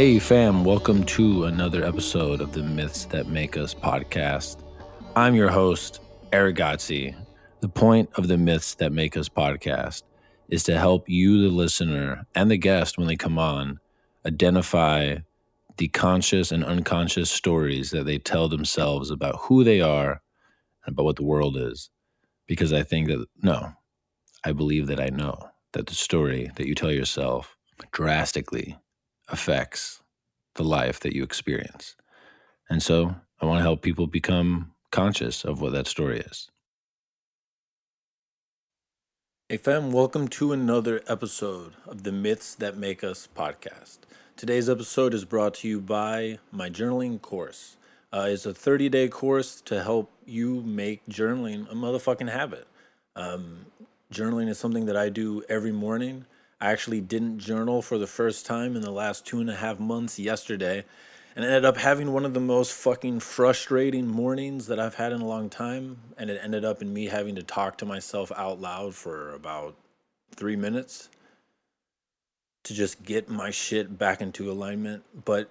Hey, fam, welcome to another episode of the Myths That Make Us podcast. I'm your host, Erick Godsey. The point of the Myths That Make Us podcast is to help you, the listener, and the guest when they come on, identify the conscious and unconscious stories that they tell themselves about who they are and about what the world is. Because I think that, no, I believe that I know that the story that you tell yourself drastically affects the life that you experience. And so I want to help people become conscious of what that story is. Hey, fam, welcome to another episode of the Myths That Make Us podcast. Today's episode is brought to you by my journaling course. Uh, it's a 30 day course to help you make journaling a motherfucking habit. Um, journaling is something that I do every morning. I actually didn't journal for the first time in the last two and a half months yesterday and ended up having one of the most fucking frustrating mornings that I've had in a long time. And it ended up in me having to talk to myself out loud for about three minutes to just get my shit back into alignment. But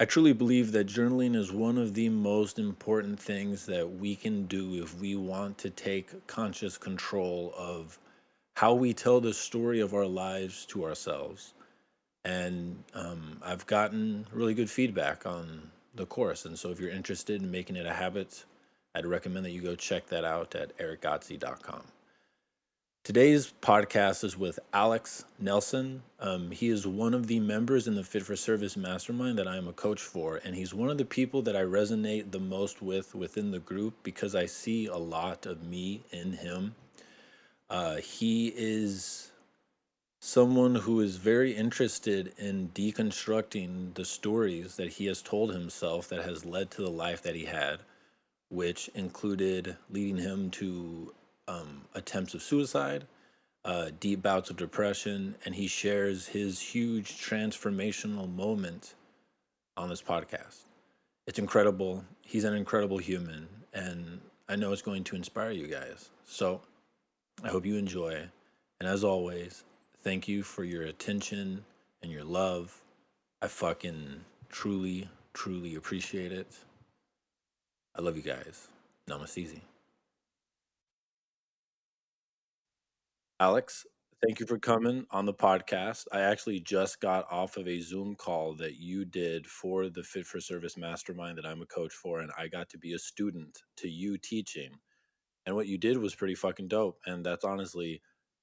I truly believe that journaling is one of the most important things that we can do if we want to take conscious control of how we tell the story of our lives to ourselves. And um, I've gotten really good feedback on the course. And so if you're interested in making it a habit, I'd recommend that you go check that out at erickgodsey.com. Today's podcast is with Alex Nelson. Um, he is one of the members in the Fit for Service Mastermind that I am a coach for, and he's one of the people that I resonate the most with within the group because I see a lot of me in him. Uh, he is someone who is very interested in deconstructing the stories that he has told himself that has led to the life that he had, which included leading him to um, attempts of suicide, uh, deep bouts of depression, and he shares his huge transformational moment on this podcast. It's incredible. He's an incredible human, and I know it's going to inspire you guys. So, I hope you enjoy. And as always, thank you for your attention and your love. I fucking truly, truly appreciate it. I love you guys. Namaste. Alex, thank you for coming on the podcast. I actually just got off of a Zoom call that you did for the Fit for Service Mastermind that I'm a coach for, and I got to be a student to you teaching and what you did was pretty fucking dope and that's honestly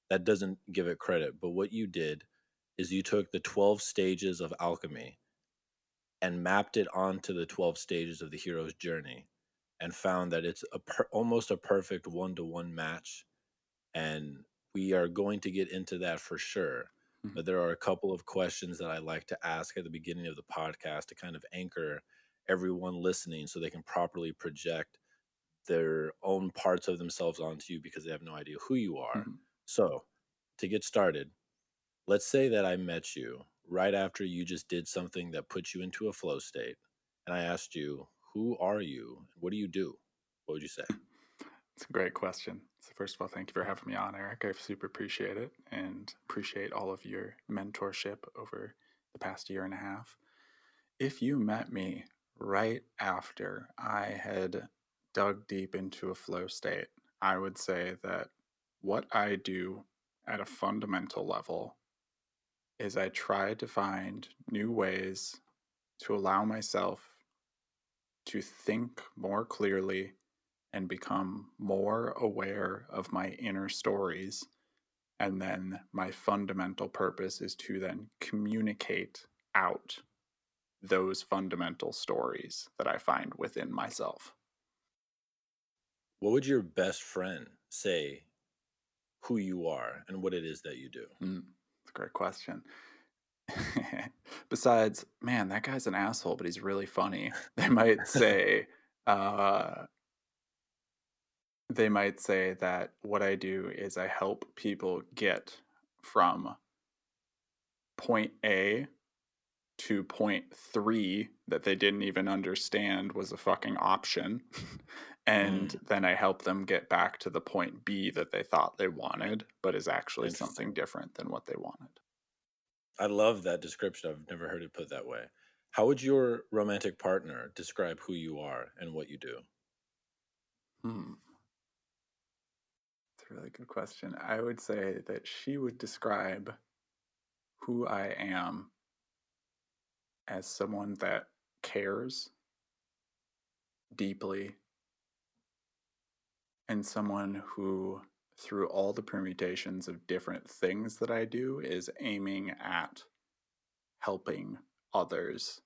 that doesn't give it credit but what you did is you took the 12 stages of alchemy and mapped it onto the 12 stages of the hero's journey and found that it's a per, almost a perfect one-to-one match and we are going to get into that for sure mm-hmm. but there are a couple of questions that i like to ask at the beginning of the podcast to kind of anchor everyone listening so they can properly project their own parts of themselves onto you because they have no idea who you are. Mm-hmm. So, to get started, let's say that I met you right after you just did something that put you into a flow state, and I asked you, Who are you? What do you do? What would you say? It's a great question. So, first of all, thank you for having me on, Erick. I super appreciate it and appreciate all of your mentorship over the past year and a half. If you met me right after I had dug deep into a flow state, I would say that what I do at a fundamental level is I try to find new ways to allow myself to think more clearly and become more aware of my inner stories. And then my fundamental purpose is to then communicate out those fundamental stories that I find within myself. What would your best friend say who you are and what it is that you do? Mm, that's a great question. Besides, man, that guy's an asshole, but he's really funny. They might say, uh, they might say that what I do is I help people get from point A to point three that they didn't even understand was a fucking option. and mm. then I help them get back to the point B that they thought they wanted, but is actually something different than what they wanted. I love that description. I've never heard it put that way. How would your romantic partner describe who you are and what you do? Hmm. It's a really good question. I would say that she would describe who I am as someone that cares deeply and someone who through all the permutations of different things that I do is aiming at helping others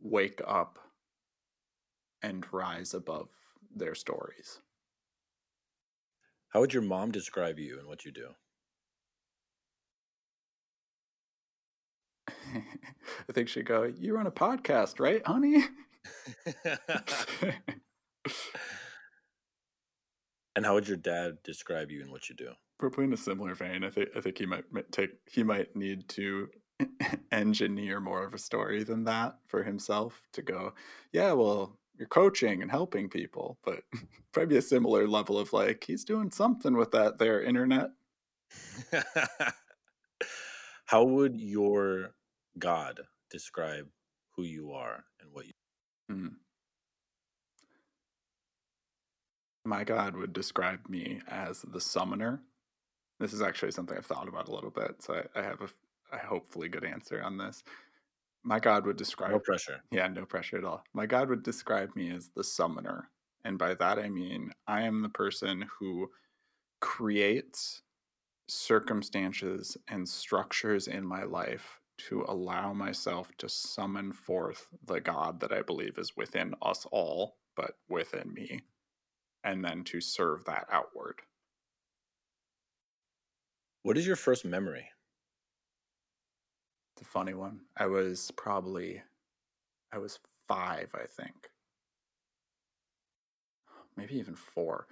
wake up and rise above their stories. How would your mom describe you and what you do? I think she'd go, You run a podcast, right, honey? and how would your dad describe you and what you do? Probably in a similar vein. I think I think he might take he might need to engineer more of a story than that for himself to go, yeah, well, you're coaching and helping people, but probably a similar level of like, he's doing something with that there internet. How would your God describe who you are and what you mm. My God would describe me as the summoner. This is actually something I've thought about a little bit, so I, I have a a hopefully good answer on this. My God would describe no pressure. Yeah, no pressure at all. My God would describe me as the summoner. And by that I mean I am the person who creates circumstances and structures in my life to allow myself to summon forth the God that I believe is within us all, but within me, and then to serve that outward. What is your first memory? It's a funny one. I was probably, I was five, I think. Maybe even four.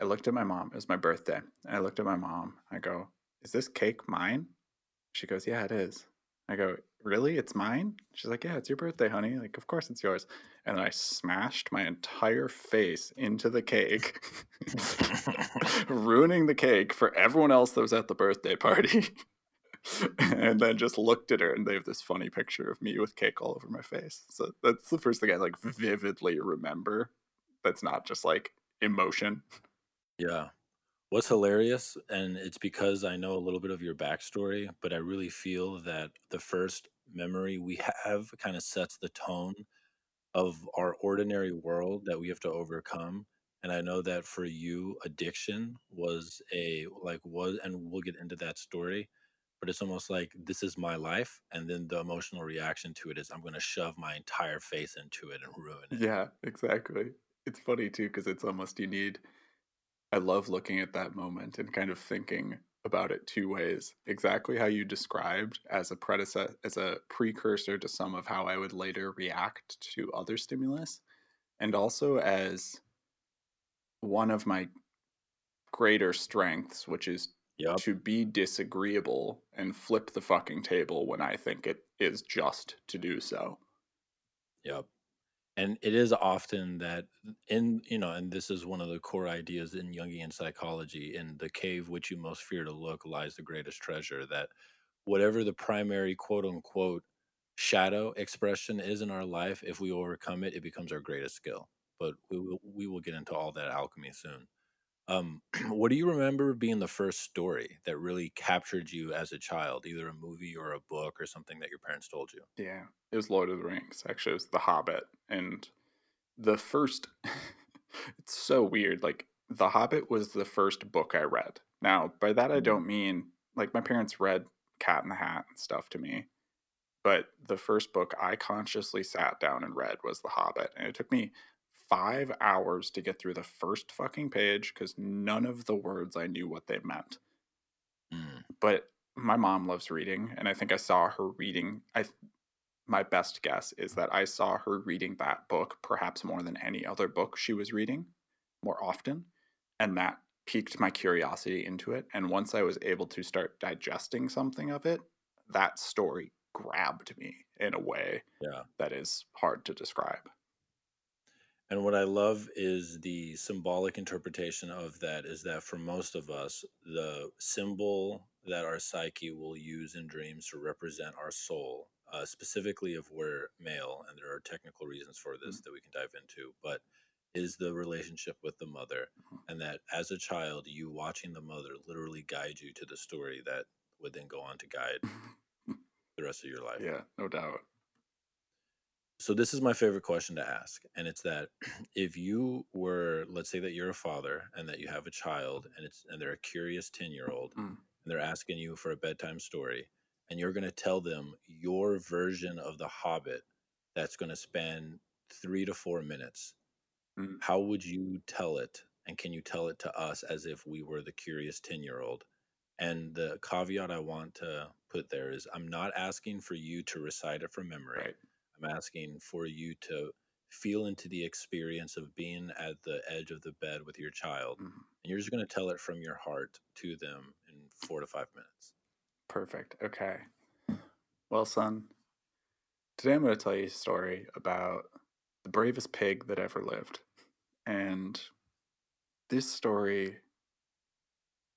I looked at my mom. It was my birthday. And I looked at my mom. I go, Is this cake mine? She goes, Yeah, it is. I go, Really? It's mine? She's like, Yeah, it's your birthday, honey. Like, of course it's yours. And then I smashed my entire face into the cake, ruining the cake for everyone else that was at the birthday party. and then just looked at her and they have this funny picture of me with cake all over my face. So that's the first thing I like vividly remember. That's not just like emotion. Yeah. What's hilarious, and it's because I know a little bit of your backstory, but I really feel that the first memory we have kind of sets the tone of our ordinary world that we have to overcome and i know that for you addiction was a like was and we'll get into that story but it's almost like this is my life and then the emotional reaction to it is i'm going to shove my entire face into it and ruin it. Yeah exactly. It's funny too because it's almost you need i love looking at that moment and kind of thinking about it two ways exactly how you described as a predecessor as a precursor to some of how i would later react to other stimulus and also as one of my greater strengths which is yep. to be disagreeable and flip the fucking table when I think it is just to do so. Yep. And it is often that in you know, and this is one of the core ideas in Jungian psychology, in the cave which you most fear to look lies the greatest treasure, that whatever the primary quote unquote shadow expression is in our life, if we overcome it, it becomes our greatest skill. But we will we will get into all that alchemy soon. Um, what do you remember being the first story that really captured you as a child, either a movie or a book or something that your parents told you? Yeah, it was Lord of the Rings. Actually, it was The Hobbit. And the first, it's so weird. Like, The Hobbit was the first book I read. Now, by that, I mm-hmm. don't mean like my parents read Cat in the Hat and stuff to me. But the first book I consciously sat down and read was The Hobbit. And it took me five hours to get through the first fucking page because none of the words I knew what they meant. Mm. But my mom loves reading, and I think I saw her reading. I my best guess is that I saw her reading that book perhaps more than any other book she was reading more often, and that piqued my curiosity into it. And once I was able to start digesting something of it, that story grabbed me in a way yeah. that is hard to describe. And what I love is the symbolic interpretation of that is that for most of us, the symbol that our psyche will use in dreams to represent our soul, uh, specifically if we're male, and there are technical reasons for this Mm. that we can dive into, but is the relationship with the mother. Mhm. And that as a child, you watching the mother literally guide you to the story that would then go on to guide the rest of your life. yeah, no doubt. So this is my favorite question to ask, and it's that if you were, let's say that you're a father and that you have a child, and it's and they're a curious ten year old, Mm. and they're asking you for a bedtime story, and you're going to tell them your version of The Hobbit, that's going to span three to four minutes. Mm. How would you tell it, and can you tell it to us as if we were the curious ten year old? And the caveat I want to put there is, I'm not asking for you to recite it from memory. Right. I'm asking for you to feel into the experience of being at the edge of the bed with your child. Mhm. And you're just going to tell it from your heart to them in four to five minutes. Perfect. Okay. Well, son, today I'm going to tell you a story about the bravest pig that ever lived. And this story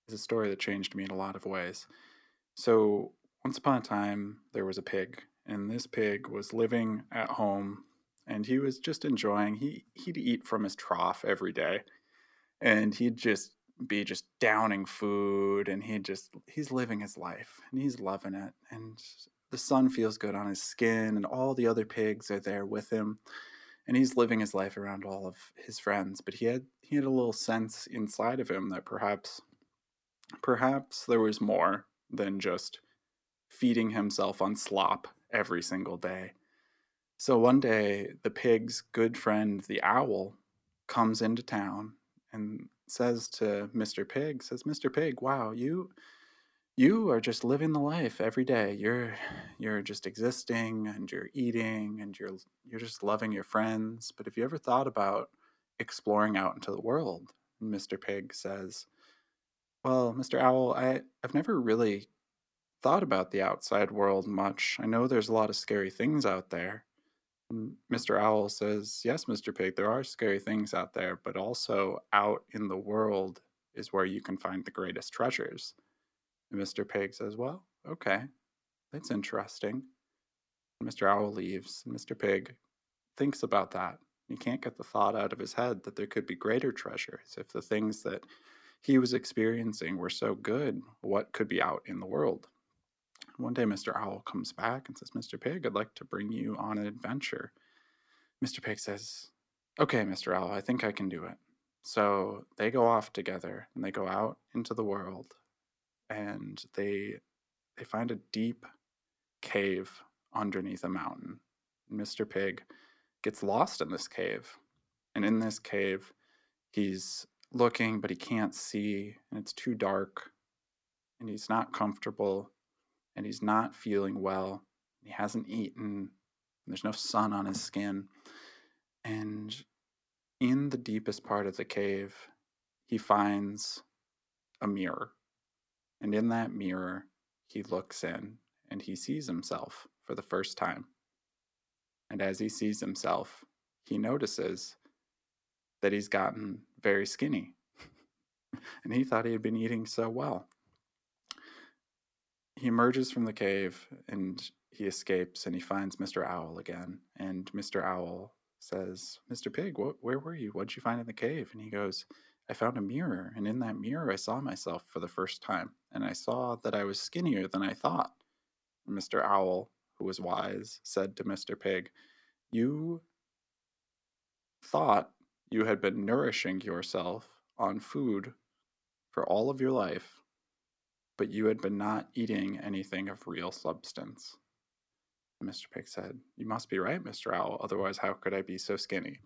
is a story that changed me in a lot of ways. So, once upon a time, there was a pig, and this pig was living at home and he was just enjoying he he'd eat from his trough every day and he'd just be just downing food and he just he's living his life and he's loving it and the sun feels good on his skin and all the other pigs are there with him and he's living his life around all of his friends but he had he had a little sense inside of him that perhaps perhaps there was more than just feeding himself on slop every single day so one day the pig's good friend the owl comes into town and says to Mr. Pig, says, Mr. Pig, wow, you you are just living the life every day. You're you're just existing and you're eating and you're you're just loving your friends. But have you ever thought about exploring out into the world? And Mr. Pig says, Well, Mr. Owl, I, I've never really thought about the outside world much. I know there's a lot of scary things out there. And Mr. Owl says, Yes, Mr. Pig, there are scary things out there, but also out in the world is where you can find the greatest treasures. And Mr. Pig says, Well, okay, that's interesting. And Mr. Owl leaves, and Mr. Pig thinks about that. He can't get the thought out of his head that there could be greater treasures if the things that he was experiencing were so good. What could be out in the world? One day, Mr. Owl comes back and says, Mr. Pig, I'd like to bring you on an adventure. Mr. Pig says, Okay, Mr. Owl, I think I can do it. So they go off together and they go out into the world and they they find a deep cave underneath a mountain. Mr. Pig gets lost in this cave. And in this cave, he's looking, but he can't see, and it's too dark, and he's not comfortable and he's not feeling well. He hasn't eaten. There's no sun on his skin. And in the deepest part of the cave, he finds a mirror. And in that mirror, he looks in and he sees himself for the first time. And as he sees himself, he notices that he's gotten very skinny. and he thought he had been eating so well he emerges from the cave and he escapes and he finds Mr. Owl again. And Mr. Owl says, Mr. Pig, where were you? What'd you find in the cave? And he goes, I found a mirror. And in that mirror, I saw myself for the first time. And I saw that I was skinnier than I thought. And Mr. Owl, who was wise, said to Mr. Pig, You thought you had been nourishing yourself on food for all of your life but you had been not eating anything of real substance. Mr. Pig said, You must be right, Mr. Owl, otherwise, how could I be so skinny?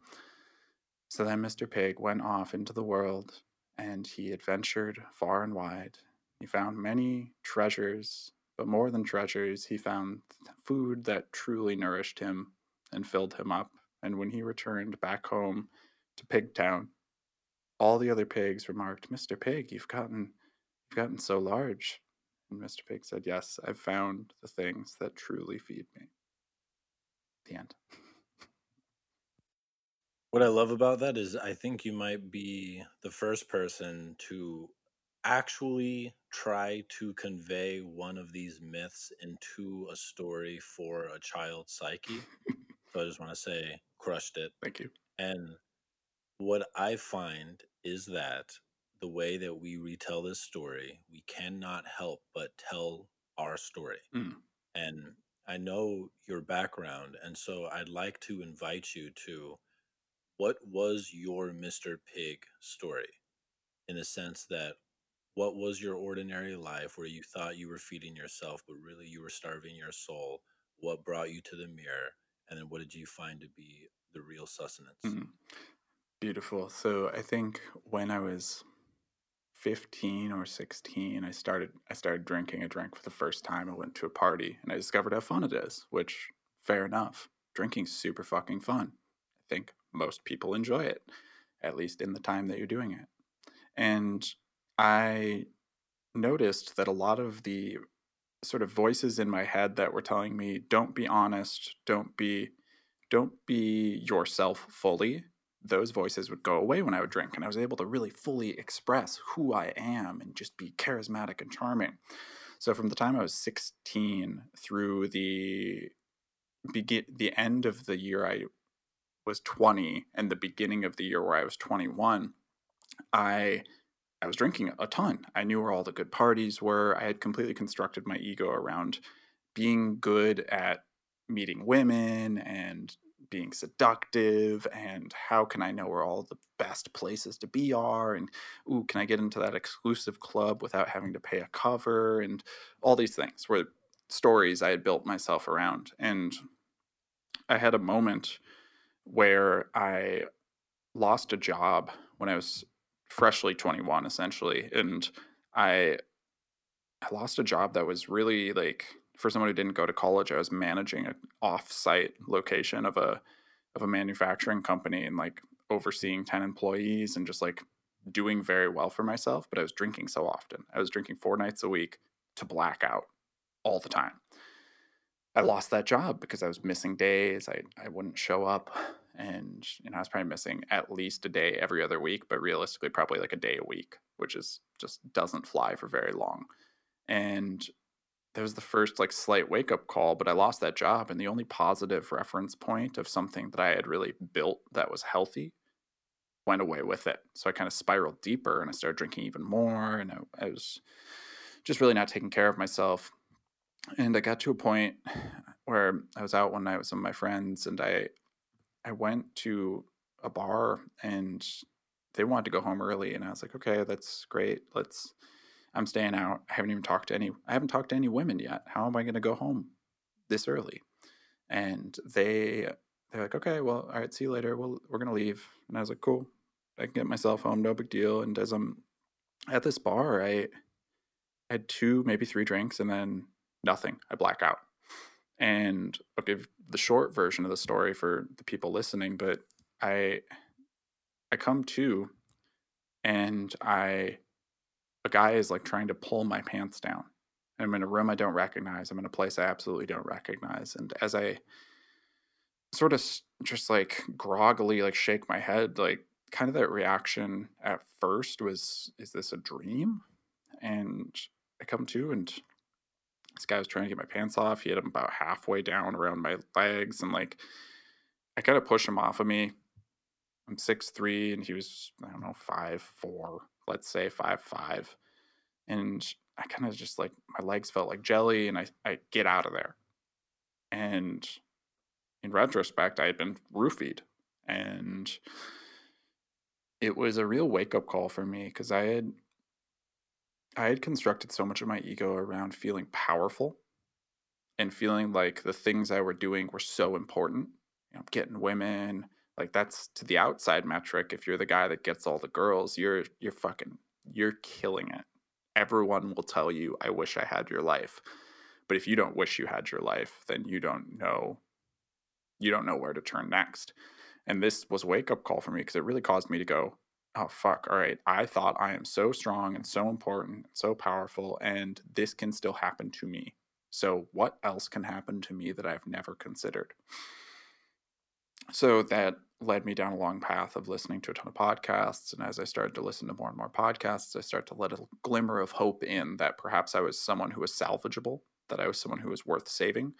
So then Mr. Pig went off into the world and he adventured far and wide. He found many treasures, but more than treasures, he found food that truly nourished him and filled him up. And when he returned back home to Pigtown, all the other pigs remarked, Mr. Pig, you've gotten gotten so large. And Mr. Pig said, Yes, I've found the things that truly feed me. The end. What I love about that is I think you might be the first person to actually try to convey one of these myths into a story for a child's psyche. So I just want to say, crushed it. Thank you. And what I find is that the way that we retell this story, we cannot help but tell our story. Mm. And I know your background. And so I'd like to invite you to what was your Mr. Pig story in the sense that what was your ordinary life where you thought you were feeding yourself, but really you were starving your soul? What brought you to the mirror? And then what did you find to be the real sustenance? Mm. Beautiful. So I think when I was 15 or 16, I started I started drinking. I drank for the first time. I went to a party and I discovered how fun it is, which fair enough. Drinking's super fucking fun. I think most people enjoy it, at least in the time that you're doing it. And I noticed that a lot of the sort of voices in my head that were telling me don't be honest, don't be don't be yourself fully, those voices would go away when I would drink and I was able to really fully express who I am and just be charismatic and charming. So from the time I was 16 through the begin the end of the year I was 20 and the beginning of the year where I was 21, I I was drinking a ton. I knew where all the good parties were. I had completely constructed my ego around being good at meeting women and being seductive and how can I know where all the best places to be are? And ooh can I get into that exclusive club without having to pay a cover? and all these things were stories I had built myself around. And I had a moment where I lost a job when I was freshly 21 essentially and I I lost a job that was really like for someone who didn't go to college, I was managing an off-site location of a of a manufacturing company and like overseeing 10 employees and just like doing very well for myself, but I was drinking so often. I was drinking 4 nights a week to black out all the time. I lost that job because I was missing days. I I wouldn't show up and you know I was probably missing at least a day every other week, but realistically probably like a day a week, which is just doesn't fly for very long. And that was the first like slight wake up call, but I lost that job. And the only positive reference point of something that I had really built that was healthy went away with it. So I kind of spiraled deeper and I started drinking even more. And I, I was just really not taking care of myself. And I got to a point where I was out one night with some of my friends and I I went to a bar and they wanted to go home early and I was like, okay, that's great. Let's I'm staying out. I haven't even talked to any I haven't talked to any women yet. How am I going to go home this early? And they they're like, "Okay, well, all right, see you later. Well, we're going to leave." And I was like, "Cool. I can get myself home, no big deal." And as I'm at this bar, I had two, maybe three drinks and then nothing. I black out. And I'll give the short version of the story for the people listening, but I I come to and I a guy is like trying to pull my pants down. I'm in a room I don't recognize. I'm in a place I absolutely don't recognize. And as I sort of just like groggily like shake my head, like kind of that reaction at first was, is this a dream? And I come to and this guy was trying to get my pants off. He had them about halfway down around my legs and like I kind of push him off of me. I'm six three and he was, I don't know, five four let's say five five, and I kind of just like my legs felt like jelly, and I I get out of there, and in retrospect, I had been roofied, and it was a real wake up call for me because I had I had constructed so much of my ego around feeling powerful and feeling like the things I were doing were so important. You know, getting women, like that's to the outside metric. If you're the guy that gets all the girls, you're you're fucking you're killing it. Everyone will tell you, I wish I had your life. But if you don't wish you had your life, then you don't know you don't know where to turn next. And this was a wake up call for me because it really caused me to go, oh fuck, all right. I thought I am so strong and so important, and so powerful, and this can still happen to me. So what else can happen to me that I've never considered? So that led me down a long path of listening to a ton of podcasts. And as I started to listen to more and more podcasts, I started to let a glimmer of hope in that perhaps I was someone who was salvageable, that I was someone who was worth saving.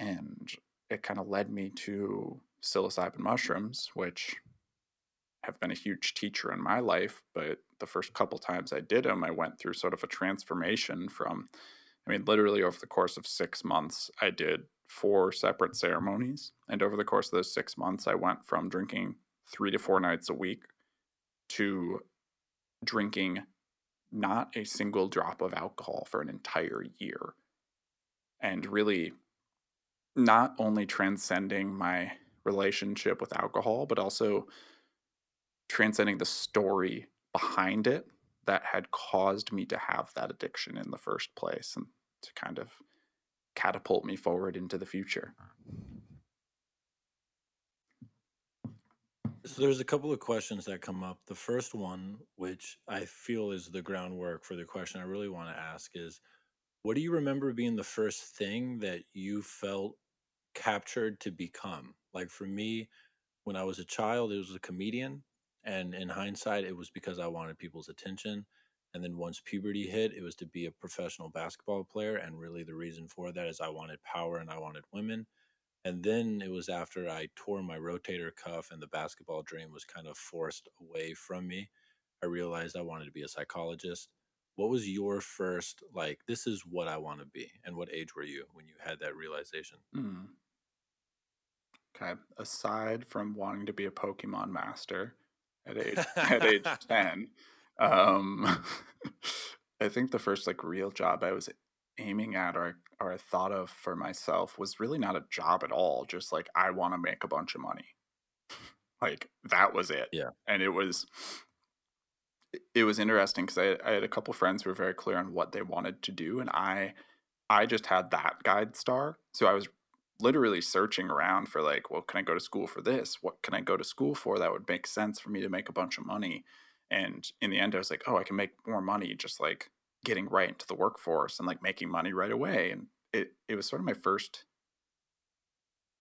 And it kind of led me to psilocybin mushrooms, which have been a huge teacher in my life. But the first couple times I did them, I went through sort of a transformation from, I mean, literally over the course of six months, I did four separate ceremonies. And over the course of those six months, I went from drinking three to four nights a week to drinking not a single drop of alcohol for an entire year. And really not only transcending my relationship with alcohol, but also transcending the story behind it that had caused me to have that addiction in the first place and to kind of catapult me forward into the future. So there's a couple of questions that come up. The first one, which I feel is the groundwork for the question I really want to ask is what do you remember being the first thing that you felt captured to become? Like for me, when I was a child, it was a comedian. And in hindsight, it was because I wanted people's attention. And then once puberty hit, it was to be a professional basketball player. And really, the reason for that is I wanted power and I wanted women. And then it was after I tore my rotator cuff and the basketball dream was kind of forced away from me. I realized I wanted to be a psychologist. What was your first, like, this is what I want to be? And what age were you when you had that realization? Mm. Okay. Aside from wanting to be a Pokemon master at age at age 10, um, I think the first like real job I was aiming at or or I thought of for myself was really not a job at all. Just like I want to make a bunch of money. like that was it. Yeah. And it was it was interesting because I, I had a couple friends who were very clear on what they wanted to do, and I I just had that guide star. So I was literally searching around for like, well, can I go to school for this? What can I go to school for that would make sense for me to make a bunch of money? And in the end, I was like, oh, I can make more money just like getting right into the workforce and like making money right away. And it, it was sort of my first,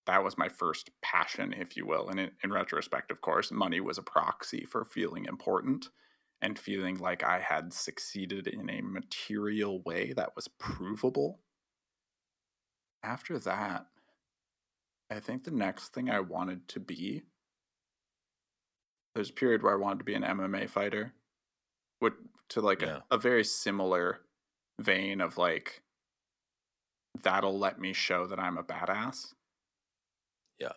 that was my first passion, if you will. And in, in retrospect, of course, money was a proxy for feeling important and feeling like I had succeeded in a material way that was provable. After that, I think the next thing I wanted to be there's a period where I wanted to be an MMA fighter, would to like yeah. a, a very similar vein of like that'll let me show that I'm a badass. Yeah.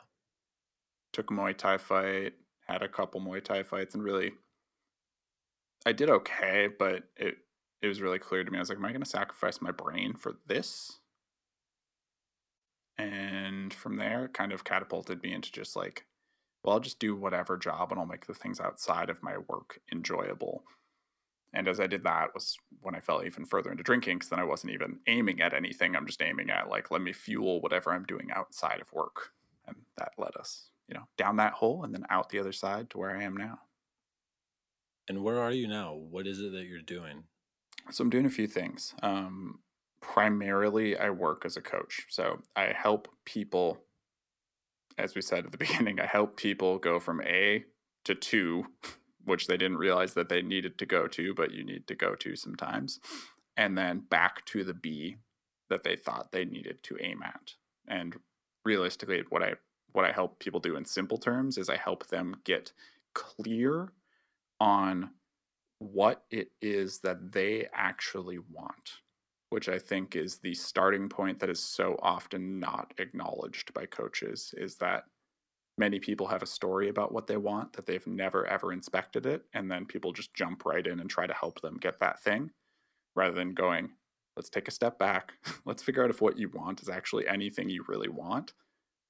Took a Muay Thai fight, had a couple Muay Thai fights, and really, I did okay, but it it was really clear to me. I was like, am I going to sacrifice my brain for this? And from there, it kind of catapulted me into just like well, I'll just do whatever job and I'll make the things outside of my work enjoyable. And as I did that was when I fell even further into drinking because then I wasn't even aiming at anything. I'm just aiming at like, let me fuel whatever I'm doing outside of work. And that led us, you know, down that hole and then out the other side to where I am now. And where are you now? What is it that you're doing? So I'm doing a few things. Um, primarily, I work as a coach. So I help people as we said at the beginning, I help people go from A to two, which they didn't realize that they needed to go to, but you need to go to sometimes, and then back to the B that they thought they needed to aim at. And realistically, what I what I help people do in simple terms is I help them get clear on what it is that they actually want which I think is the starting point that is so often not acknowledged by coaches, is that many people have a story about what they want that they've never ever inspected it. And then people just jump right in and try to help them get that thing rather than going, let's take a step back. let's figure out if what you want is actually anything you really want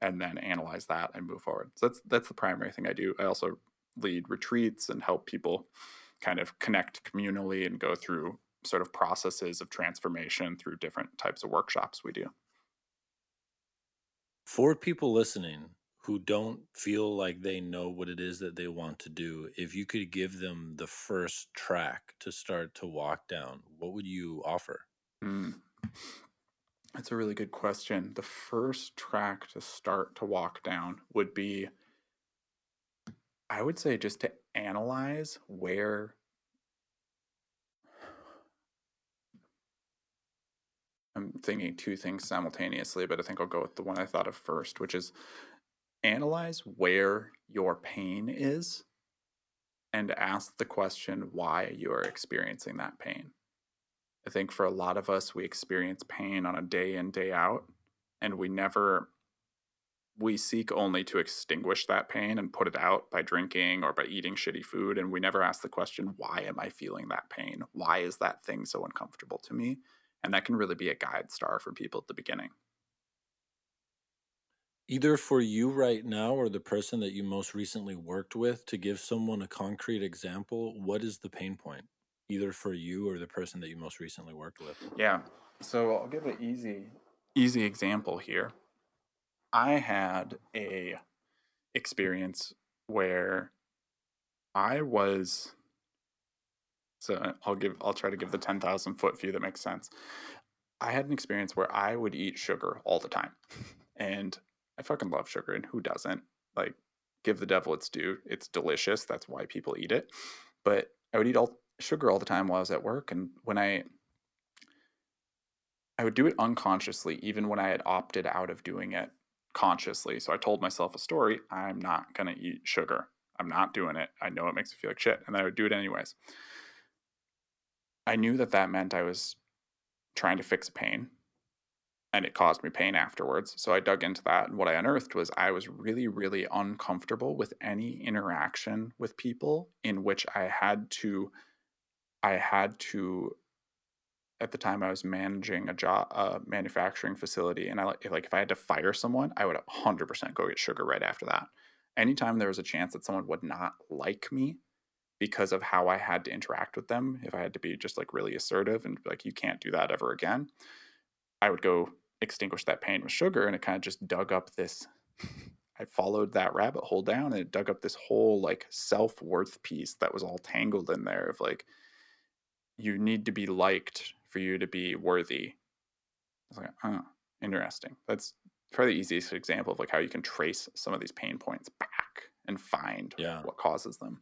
and then analyze that and move forward. So that's that's the primary thing I do. I also lead retreats and help people kind of connect communally and go through sort of processes of transformation through different types of workshops we do. For people listening who don't feel like they know what it is that they want to do, if you could give them the first track to start to walk down, what would you offer? Mm. That's a really good question. The first track to start to walk down would be, I would say, just to analyze where I'm thinking two things simultaneously, but I think I'll go with the one I thought of first, which is analyze where your pain is and ask the question why you are experiencing that pain. I think for a lot of us, we experience pain on a day in, day out, and we never, we seek only to extinguish that pain and put it out by drinking or by eating shitty food. And we never ask the question, why am I feeling that pain? Why is that thing so uncomfortable to me? And that can really be a guide star for people at the beginning. Either for you right now or the person that you most recently worked with, to give someone a concrete example, what is the pain point? either for you or the person that you most recently worked with? Yeah. So I'll give an easy easy example here. I had a experience where I was so uh, I'll give I'll try to give the 10,000 foot view that makes sense. I had an experience where I would eat sugar all the time. And I fucking love sugar and who doesn't? Like give the devil its due. It's delicious. That's why people eat it. But I would eat all sugar all the time while I was at work, and when I I would do it unconsciously, even when I had opted out of doing it consciously. So I told myself a story: I'm not gonna eat sugar. I'm not doing it. I know it makes me feel like shit, and then I would do it anyways. I knew that that meant I was trying to fix pain and it caused me pain afterwards. So I dug into that. And what I unearthed was I was really, really uncomfortable with any interaction with people in which I had to I had to at the time I was managing a job, a manufacturing facility, and I like like if I had to fire someone, I would 100% go get sugar right after that. Anytime there was a chance that someone would not like me because of how I had to interact with them, if I had to be just like really assertive and like you can't do that ever again, I would go extinguish that pain with sugar, and it kind of just dug up this. I followed that rabbit hole down, and it dug up this whole like self worth piece that was all tangled in there of like you need to be liked for you to be worthy. It's like, oh, interesting. That's probably the easiest example of like how you can trace some of these pain points back and find yeah. what causes them.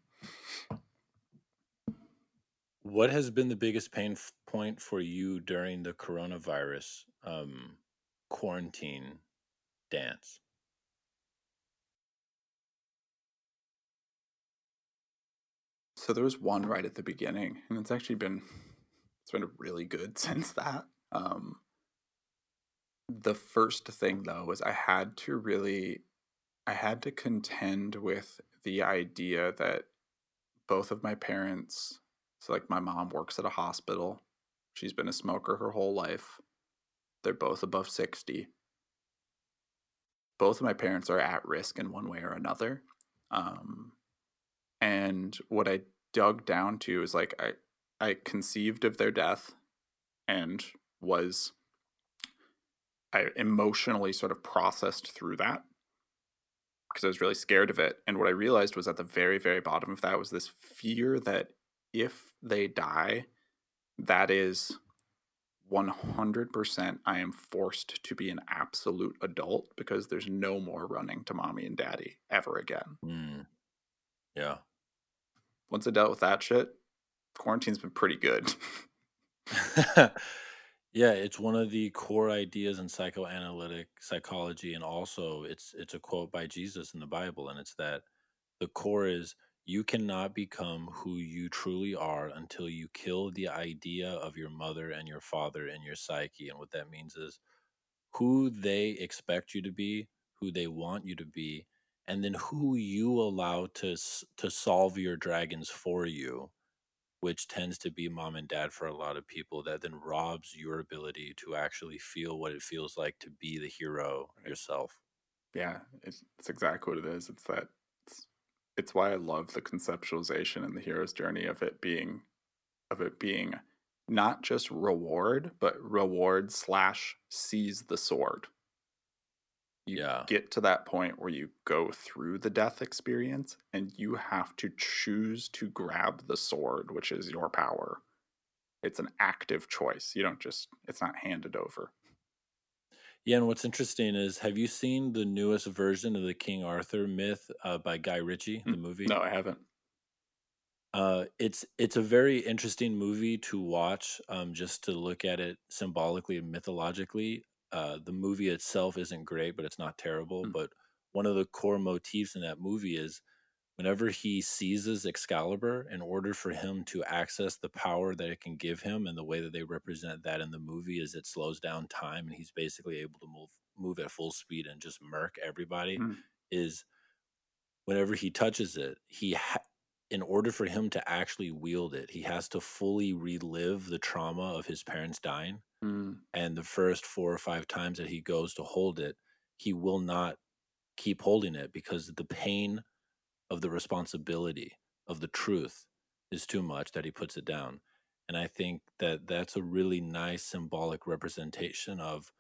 What has been the biggest pain point for you during the coronavirus um, quarantine dance? So there was one right at the beginning, and it's actually been it's been really good since that. Um, the first thing though was I had to really I had to contend with the idea that both of my parents so like my mom works at a hospital. She's been a smoker her whole life. They're both above 60. Both of my parents are at risk in one way or another. Um, and what I dug down to is like I I conceived of their death and was I emotionally sort of processed through that because I was really scared of it. And what I realized was at the very, very bottom of that was this fear that if they die, that is 100% I am forced to be an absolute adult because there's no more running to mommy and daddy ever again. Mm. Yeah once I dealt with that shit, quarantine's been pretty good. yeah, it's one of the core ideas in psychoanalytic psychology, and also it's it's a quote by Jesus in the Bible, and it's that the core is you cannot become who you truly are until you kill the idea of your mother and your father in your psyche. And what that means is who they expect you to be, who they want you to be, and then who you allow to to solve your dragons for you which tends to be mom and dad for a lot of people that then robs your ability to actually feel what it feels like to be the hero right. yourself. Yeah it's, it's exactly what it is. It's that it's, it's why i love the conceptualization and the hero's journey of it being of it being not just reward but reward slash seize the sword you yeah. get to that point where you go through the death experience and you have to choose to grab the sword, which is your power. It's an active choice. You don't just, it's not handed over. Yeah, and what's interesting is, have you seen the newest version of the King Arthur myth uh, by Guy Ritchie, the Mm, movie? No, I haven't. Uh, it's it's a very interesting movie to watch, um, just to look at it symbolically and mythologically. Uh, the movie itself isn't great, but it's not terrible. Mm, But one of the core motifs in that movie is whenever he seizes Excalibur, in order for him to access the power that it can give him, and the way that they represent that in the movie is it slows down time, and he's basically able to move move at full speed and just murk everybody. mm, Is whenever he touches it, he ha- in order for him to actually wield it, he has to fully relive the trauma of his parents dying. mm, And the first four or five times that he goes to hold it, he will not keep holding it because the pain of the responsibility of the truth is too much that he puts it down. And I think that that's a really nice symbolic representation of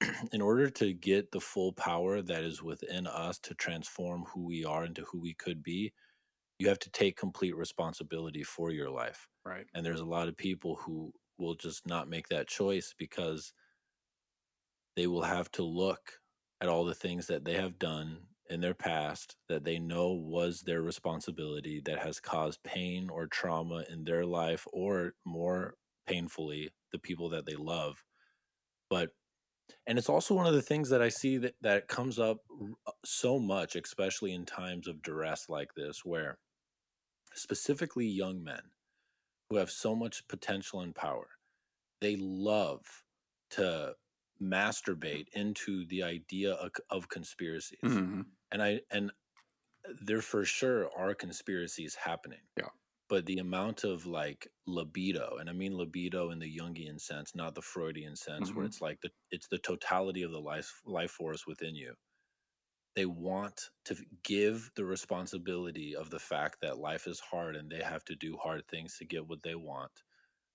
in order to get the full power that is within us to transform who we are into who we could be, you have to take complete responsibility for your life. right. And there's a lot of people who will just not make that choice because they will have to look at all the things that they have done in their past that they know was their responsibility that has caused pain or trauma in their life or more painfully the people that they love but and it's also one of the things that i see that that comes up uh, so much especially in times of duress like this where specifically young men who have so much potential and power. They love to masturbate into the idea of, of conspiracies hmm and i and there for sure are conspiracies happening Yeah. but the amount of like libido and i mean libido in the jungian sense not the freudian sense where hmm it's like the it's the totality of the life life force within you they want to give the responsibility of the fact that life is hard and they have to do hard things to get what they want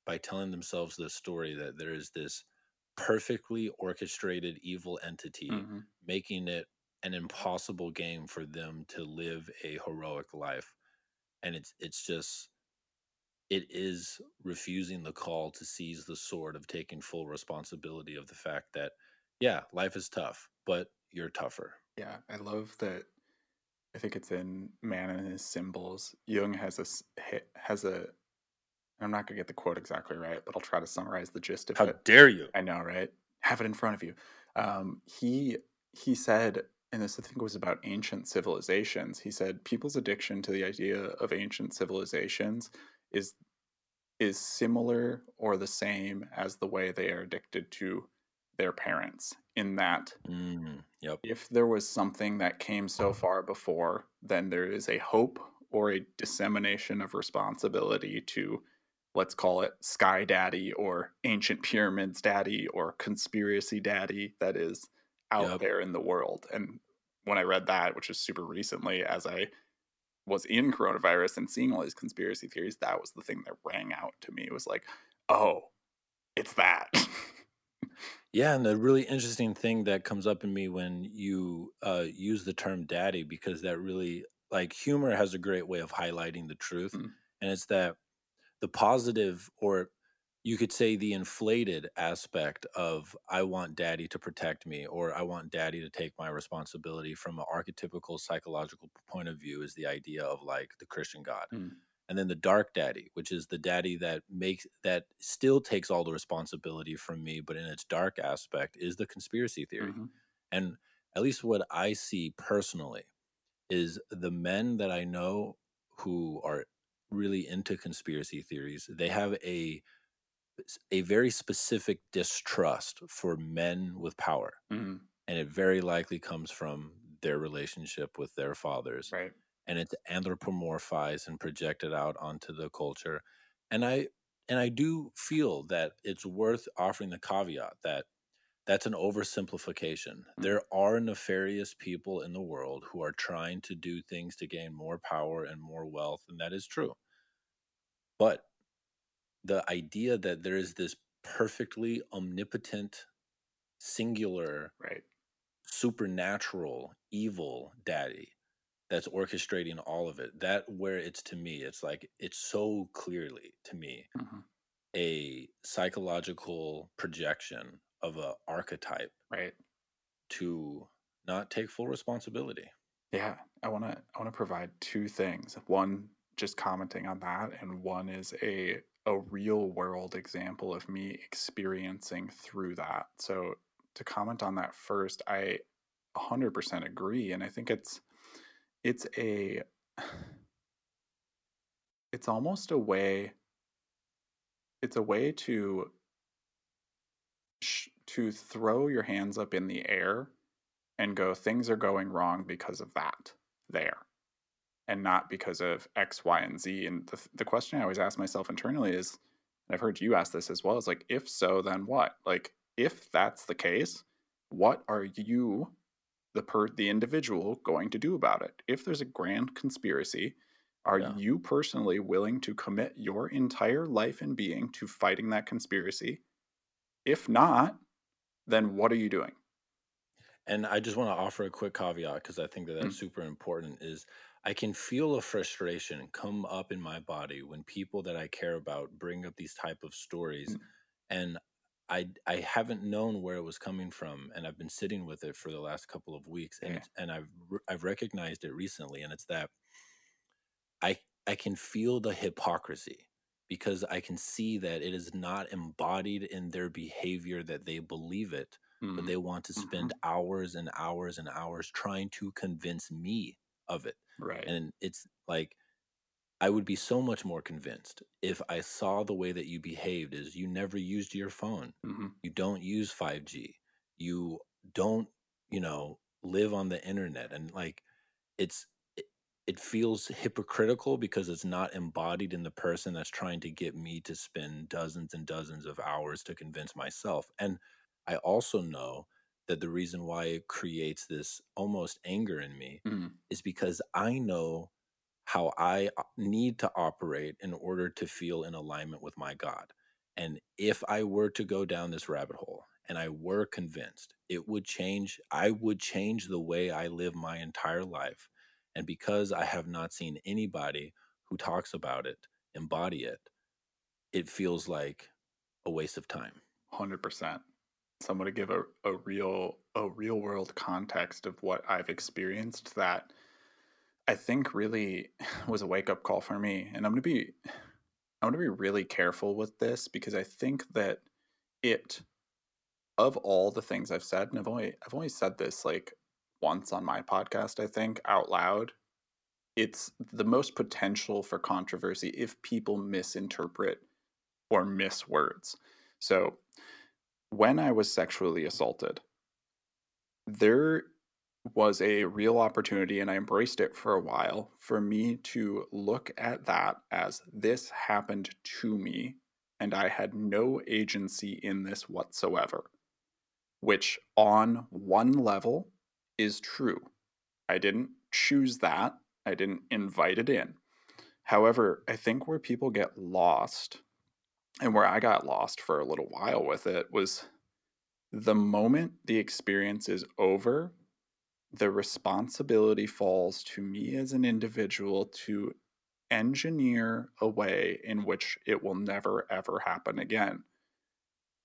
by telling themselves the story that there is this perfectly orchestrated evil entity hmm making it an impossible game for them to live a heroic life. And it's it's just it is refusing the call to seize the sword of taking full responsibility of the fact that yeah life is tough but you're tougher Yeah, I love that. I think it's in Man and His Symbols. Jung has a has a. I'm not gonna get the quote exactly right, but I'll try to summarize the gist of how it. How dare you I know, right? Have it in front of you. Um, he he said, and this I think was about ancient civilizations. He said people's addiction to the idea of ancient civilizations is is similar or the same as the way they are addicted to their parents. In that, mm, yep if there was something that came so far before, then there is a hope or a dissemination of responsibility to, let's call it Sky Daddy or Ancient Pyramids Daddy or Conspiracy Daddy that is out yep there in the world. And when I read that, which was super recently, as I was in coronavirus and seeing all these conspiracy theories, that was the thing that rang out to me. It was like, oh, it's that. Yeah, and the really interesting thing that comes up in me when you uh, use the term daddy, because that really, like, humor has a great way of highlighting the truth. Mm, And it's that the positive, or you could say the inflated aspect of, I want daddy to protect me, or I want daddy to take my responsibility from an archetypical psychological point of view, is the idea of like the Christian God mm, and then the dark daddy which is the daddy that makes that still takes all the responsibility from me but in its dark aspect is the conspiracy theory. Mhm, and at least what i see personally is the men that i know who are really into conspiracy theories they have a a very specific distrust for men with power. Mhm, and it very likely comes from their relationship with their fathers. Right. And it's anthropomorphized and projected out onto the culture and i and i do feel that it's worth offering the caveat that that's an oversimplification. Mm, there are nefarious people in the world who are trying to do things to gain more power and more wealth and that is true. But the idea that there is this perfectly omnipotent singular Right. supernatural evil daddy that's orchestrating all of it that where it's to me it's like it's so clearly to me mhm, a psychological projection of a archetype Right. to not take full responsibility. Yeah, I want to I want to provide two things. One just commenting on that and one is a a real world example of me experiencing through that. So to comment on that first, I 100% agree and I think it's it's a it's almost a way it's a way to to throw your hands up in the air and go things are going wrong because of that there and not because of x y and z and the, the question i always ask myself internally is and i've heard you ask this as well is like if so then what? Like if that's the case what are you the per the individual going to do about it if there's a grand conspiracy are yeah. you personally willing to commit your entire life and being to fighting that conspiracy if not then what are you doing and i just want to offer a quick caveat because i think that that's mm. super important is i can feel a frustration come up in my body when people that i care about bring up these type of stories mm. and I I haven't known where it was coming from, and I've been sitting with it for the last couple of weeks, and yeah. and I've I've recognized it recently, and it's that I I can feel the hypocrisy because I can see that it is not embodied in their behavior that they believe it, mm-hmm. but they want to spend mm-hmm. hours and hours and hours trying to convince me of it. Right. And it's like I would be so much more convinced if I saw the way that you behaved is you never used your phone. Mm-hmm. You don't use 5G. You don't, you know, live on the internet and like it's it, it feels hypocritical because it's not embodied in the person that's trying to get me to spend dozens and dozens of hours to convince myself. And I also know that the reason why it creates this almost anger in me mm-hmm. is because I know how I need to operate in order to feel in alignment with my God. And if I were to go down this rabbit hole and I were convinced, it would change, I would change the way I live my entire life. And because I have not seen anybody who talks about it embody it, it feels like a waste of time. 100%. So I'm going to give a, a real a real world context of what I've experienced that I think really was a wake up call for me. And I'm going to be I'm going to be really careful with this because I think that it of all the things I've said and I've only I've only said this like once on my podcast I think out loud it's the most potential for controversy if people misinterpret or miss words. So when I was sexually assaulted there was a real opportunity and I embraced it for a while for me to look at that as this happened to me and I had no agency in this whatsoever, which on one level is true. I didn't choose that, I didn't invite it in. However, I think where people get lost and where I got lost for a little while with it was the moment the experience is over the responsibility falls to me as an individual to engineer a way in mm-hmm. which it will never ever happen again.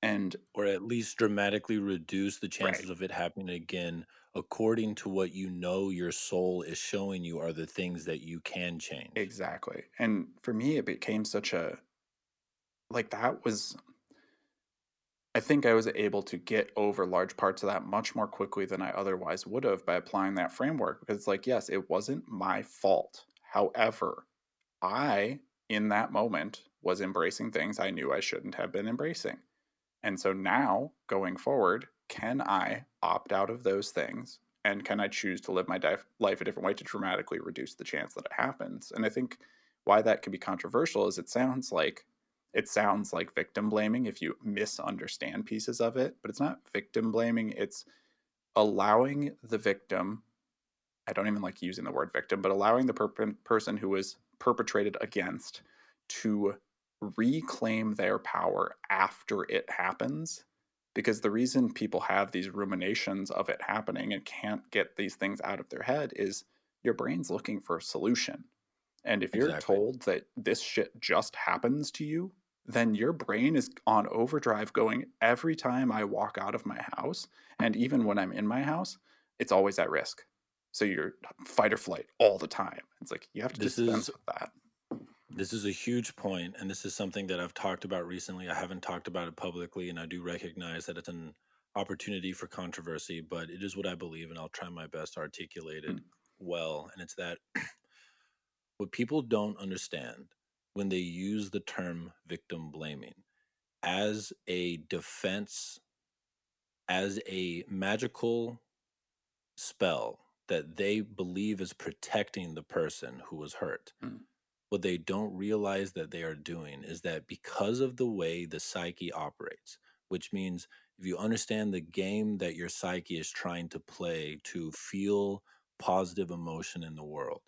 And or at least dramatically reduce the chances right. of it happening again according to what you know your soul is showing you are the things that you can change. Exactly. And for me it became such a like that was I think I was able to get over large parts of that much more quickly than I otherwise would have by applying that framework because it's like, yes, it wasn't my fault. However, I, in that moment, was embracing things I knew I shouldn't have been embracing. And so now, going forward, can I opt out of those things? And can I choose to live my life a different way to dramatically reduce the chance that it happens? And I think why that can be controversial is it sounds like it sounds like victim blaming if you misunderstand pieces of it, but it's not victim blaming. It's allowing the victim, I don't even like using the word victim, but allowing the per- person who was perpetrated against to reclaim their power after it happens. Because the reason people have these ruminations of it happening and can't get these things out of their head is your brain's looking for a solution. And if you're exactly. told that this shit just happens to you, then your brain is on overdrive going every time I walk out of my house. And even when I'm in my house, it's always at risk. So you're fight or flight all the time. It's like you have to This dispense is with that. this is a huge point, and this is something that I've talked about recently. I haven't talked about it publicly, and I do recognize that it's an opportunity for controversy, but it is what I believe, and I'll try my best to articulate it Mm. well. And it's that what people don't understand when they use the term victim blaming as a defense, as a magical spell that they believe is protecting the person who was hurt. Mm. What they don't realize that they are doing is that because of the way the psyche operates, which means if you understand the game that your psyche is trying to play to feel positive emotion in the world,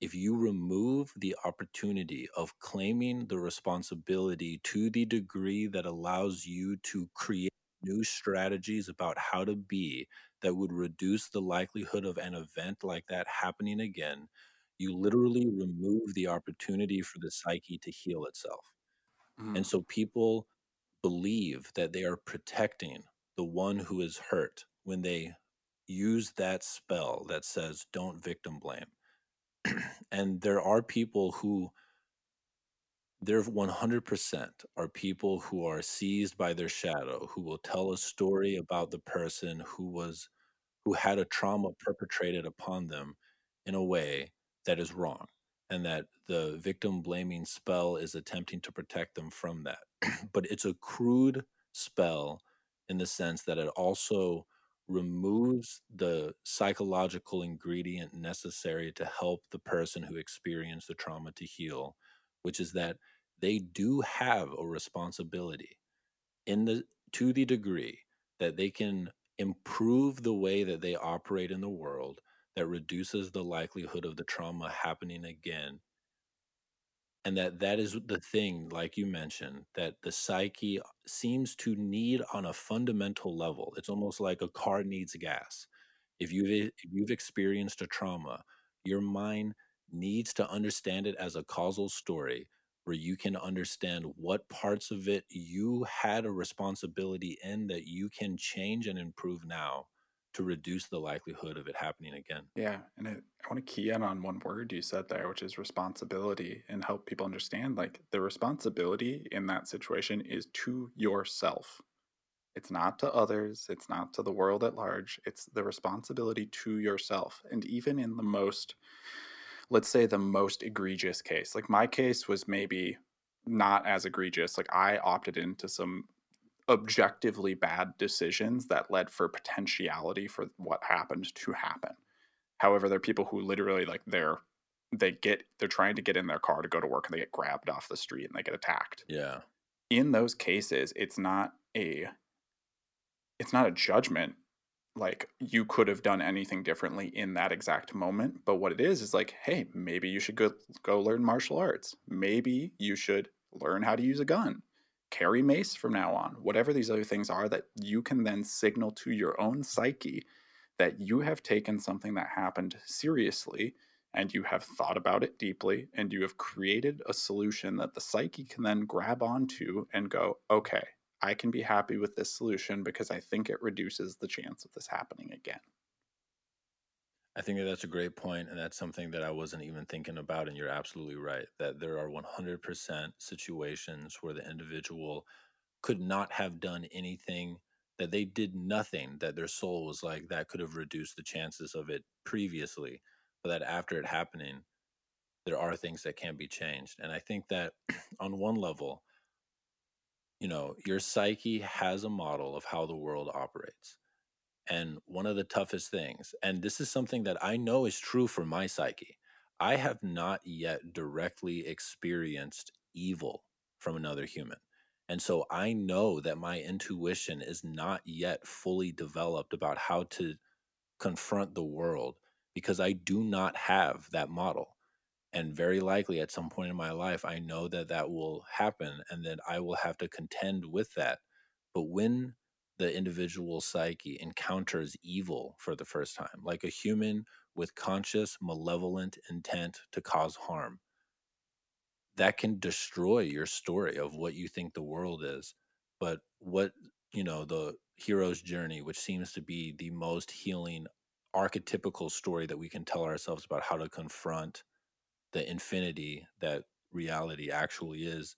if you remove the opportunity of claiming the responsibility to the degree that allows you to create new strategies about how to be that would reduce the likelihood of an event like that happening again, you literally remove the opportunity for the psyche to heal itself. And Mm. so people believe that they are protecting the one who is hurt when they use that spell that says, don't victim blame. and there are people who there 100% are people who are seized by their shadow who will tell a story about the person who was who had a trauma perpetrated upon them in a way that is wrong and that the victim blaming spell is attempting to protect them from that. But it's a crude spell in the sense that it also removes the psychological ingredient necessary to help the person who experienced the trauma to heal which is that they do have a responsibility in the to the degree that they can improve the way that they operate in the world that reduces the likelihood of the trauma happening again and that that is the thing like you mentioned that the psyche seems to need on a fundamental level it's almost like a car needs gas. If you've if you've experienced a trauma your mind needs to understand it as a causal story where you can understand what parts of it you had a responsibility in that you can change and improve now to reduce the likelihood of it happening again Yeah, and it, I want to key in on one word you said there, which is responsibility, and help people understand like the responsibility in that situation is to yourself. It's not to others, it's not to the world at large, it's the responsibility to yourself. And even in the most, let's say, the most egregious case, like my case was maybe not as egregious. Like I opted into some objectively bad decisions that led for potentiality for what happened to happen. However, there are people who literally like they're they get they're trying to get in their car to go to work and they get grabbed off the street and they get attacked. yeah In those cases, it's not a it's not a judgment like you could have done anything differently in that exact moment, but what it is is like, hey, maybe you should go go learn martial arts. Maybe you should learn how to use a gun. Carry mace from now on. Whatever these other things are that you can then signal to your own psyche that you have taken something that happened seriously and you have thought about it deeply and you have created a solution that the psyche can then grab onto and go, okay, I can be happy with this solution because I think it reduces the chance of this happening again. I think that that's a great point, and that's something that I wasn't even thinking about. And you're absolutely right that there are 100% situations where the individual could not have done anything, that they did nothing, that their soul was like that could have reduced the chances of it previously, but that after it happening, there are things that can be changed. And I think that on one level, you know, your psyche has a model of how the world operates. And one of the toughest things, and this is something that I know is true for my psyche, I have not yet directly experienced evil from another human. And so I know that my intuition is not yet fully developed about how to confront the world because I do not have that model. And very likely at some point in my life, I know that that will happen and that I will have to contend with that. But when the individual psyche encounters evil for the first time, like a human with conscious, malevolent intent to cause harm, that can destroy your story of what you think the world is. But what, you know, the hero's journey, which seems to be the most healing archetypical story that we can tell ourselves about how to confront the infinity that reality actually is,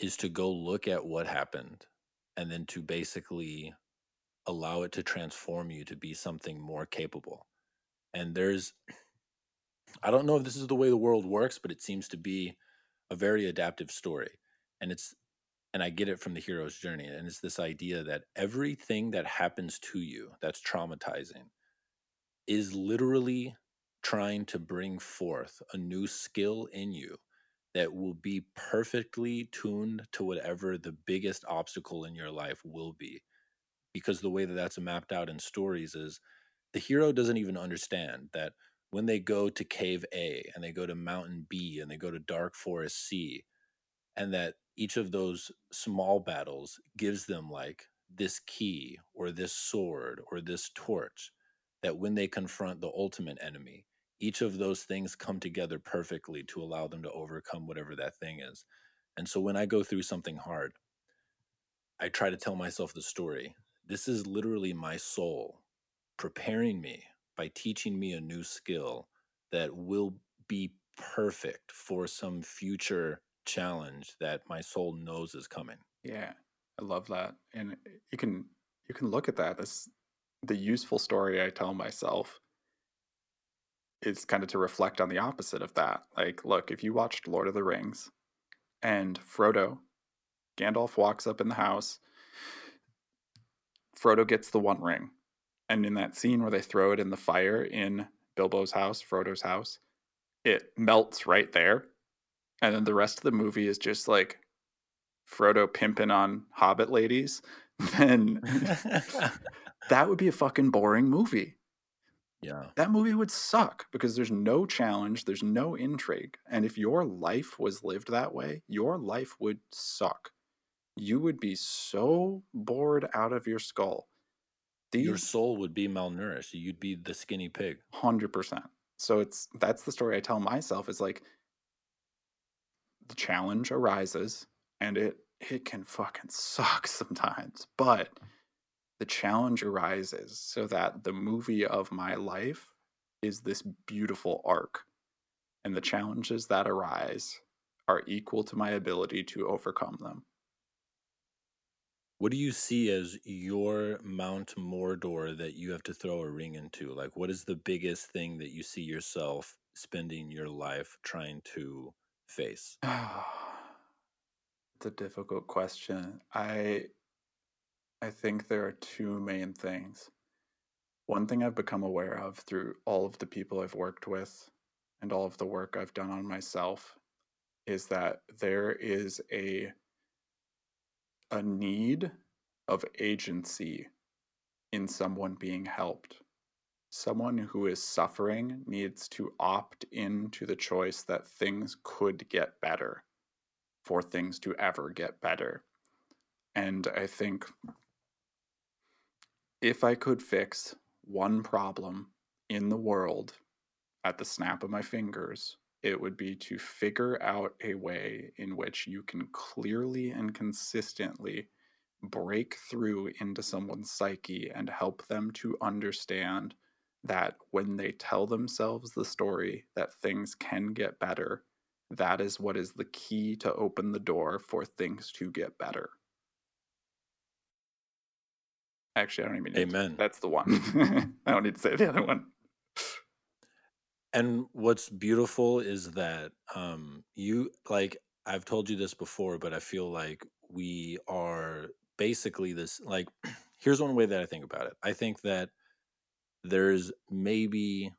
is to go look at what happened and then to basically allow it to transform you to be something more capable. And there's, I don't know if this is the way the world works, but it seems to be a very adaptive story. And it's, and I get it from the hero's journey. And it's this idea that everything that happens to you that's traumatizing is literally trying to bring forth a new skill in you that will be perfectly tuned to whatever the biggest obstacle in your life will be. Because the way that that's mapped out in stories is the hero doesn't even understand that when they go to cave A and they go to mountain B and they go to dark forest C, and that each of those small battles gives them like this key or this sword or this torch, that when they confront the ultimate enemy, each of those things come together perfectly to allow them to overcome whatever that thing is. And so when I go through something hard, I try to tell myself the story. This is literally my soul preparing me by teaching me a new skill that will be perfect for some future challenge that my soul knows is coming. Yeah, I love that. And you can you can look at that as the useful story I tell myself is kind of to reflect on the opposite of that. Like, look, if you watched Lord of the Rings and Frodo, Gandalf walks up in the house, Frodo gets the one ring. And in that scene where they throw it in the fire in Bilbo's house, Frodo's house, it melts right there. And then the rest of the movie is just like Frodo pimping on hobbit ladies. Then that would be a fucking boring movie. Yeah. That movie would suck because there's no challenge, there's no intrigue. And if your life was lived that way, your life would suck. You would be so bored out of your skull. These, your soul would be malnourished. You'd be the skinny pig. 100%. So it's that's the story I tell myself is like the challenge arises and it it can fucking suck sometimes, but the challenge arises so that the movie of my life is this beautiful arc. And the challenges that arise are equal to my ability to overcome them. What do you see as your Mount Mordor that you have to throw a ring into? Like, what is the biggest thing that you see yourself spending your life trying to face? it's a difficult question. I I think there are two main things. One thing I've become aware of through all of the people I've worked with and all of the work I've done on myself is that there is a a need of agency in someone being helped. Someone who is suffering needs to opt into the choice that things could get better for things to ever get better. And I think if I could fix one problem in the world at the snap of my fingers, it would be to figure out a way in which you can clearly and consistently break through into someone's psyche and help them to understand that when they tell themselves the story that things can get better, that is what is the key to open the door for things to get better. Actually, I don't even need Amen. To, that's the one. I don't need to say the other one. And what's beautiful is that um you like I've told you this before, but I feel like we are basically this like here's one way that I think about it. I think that there's maybe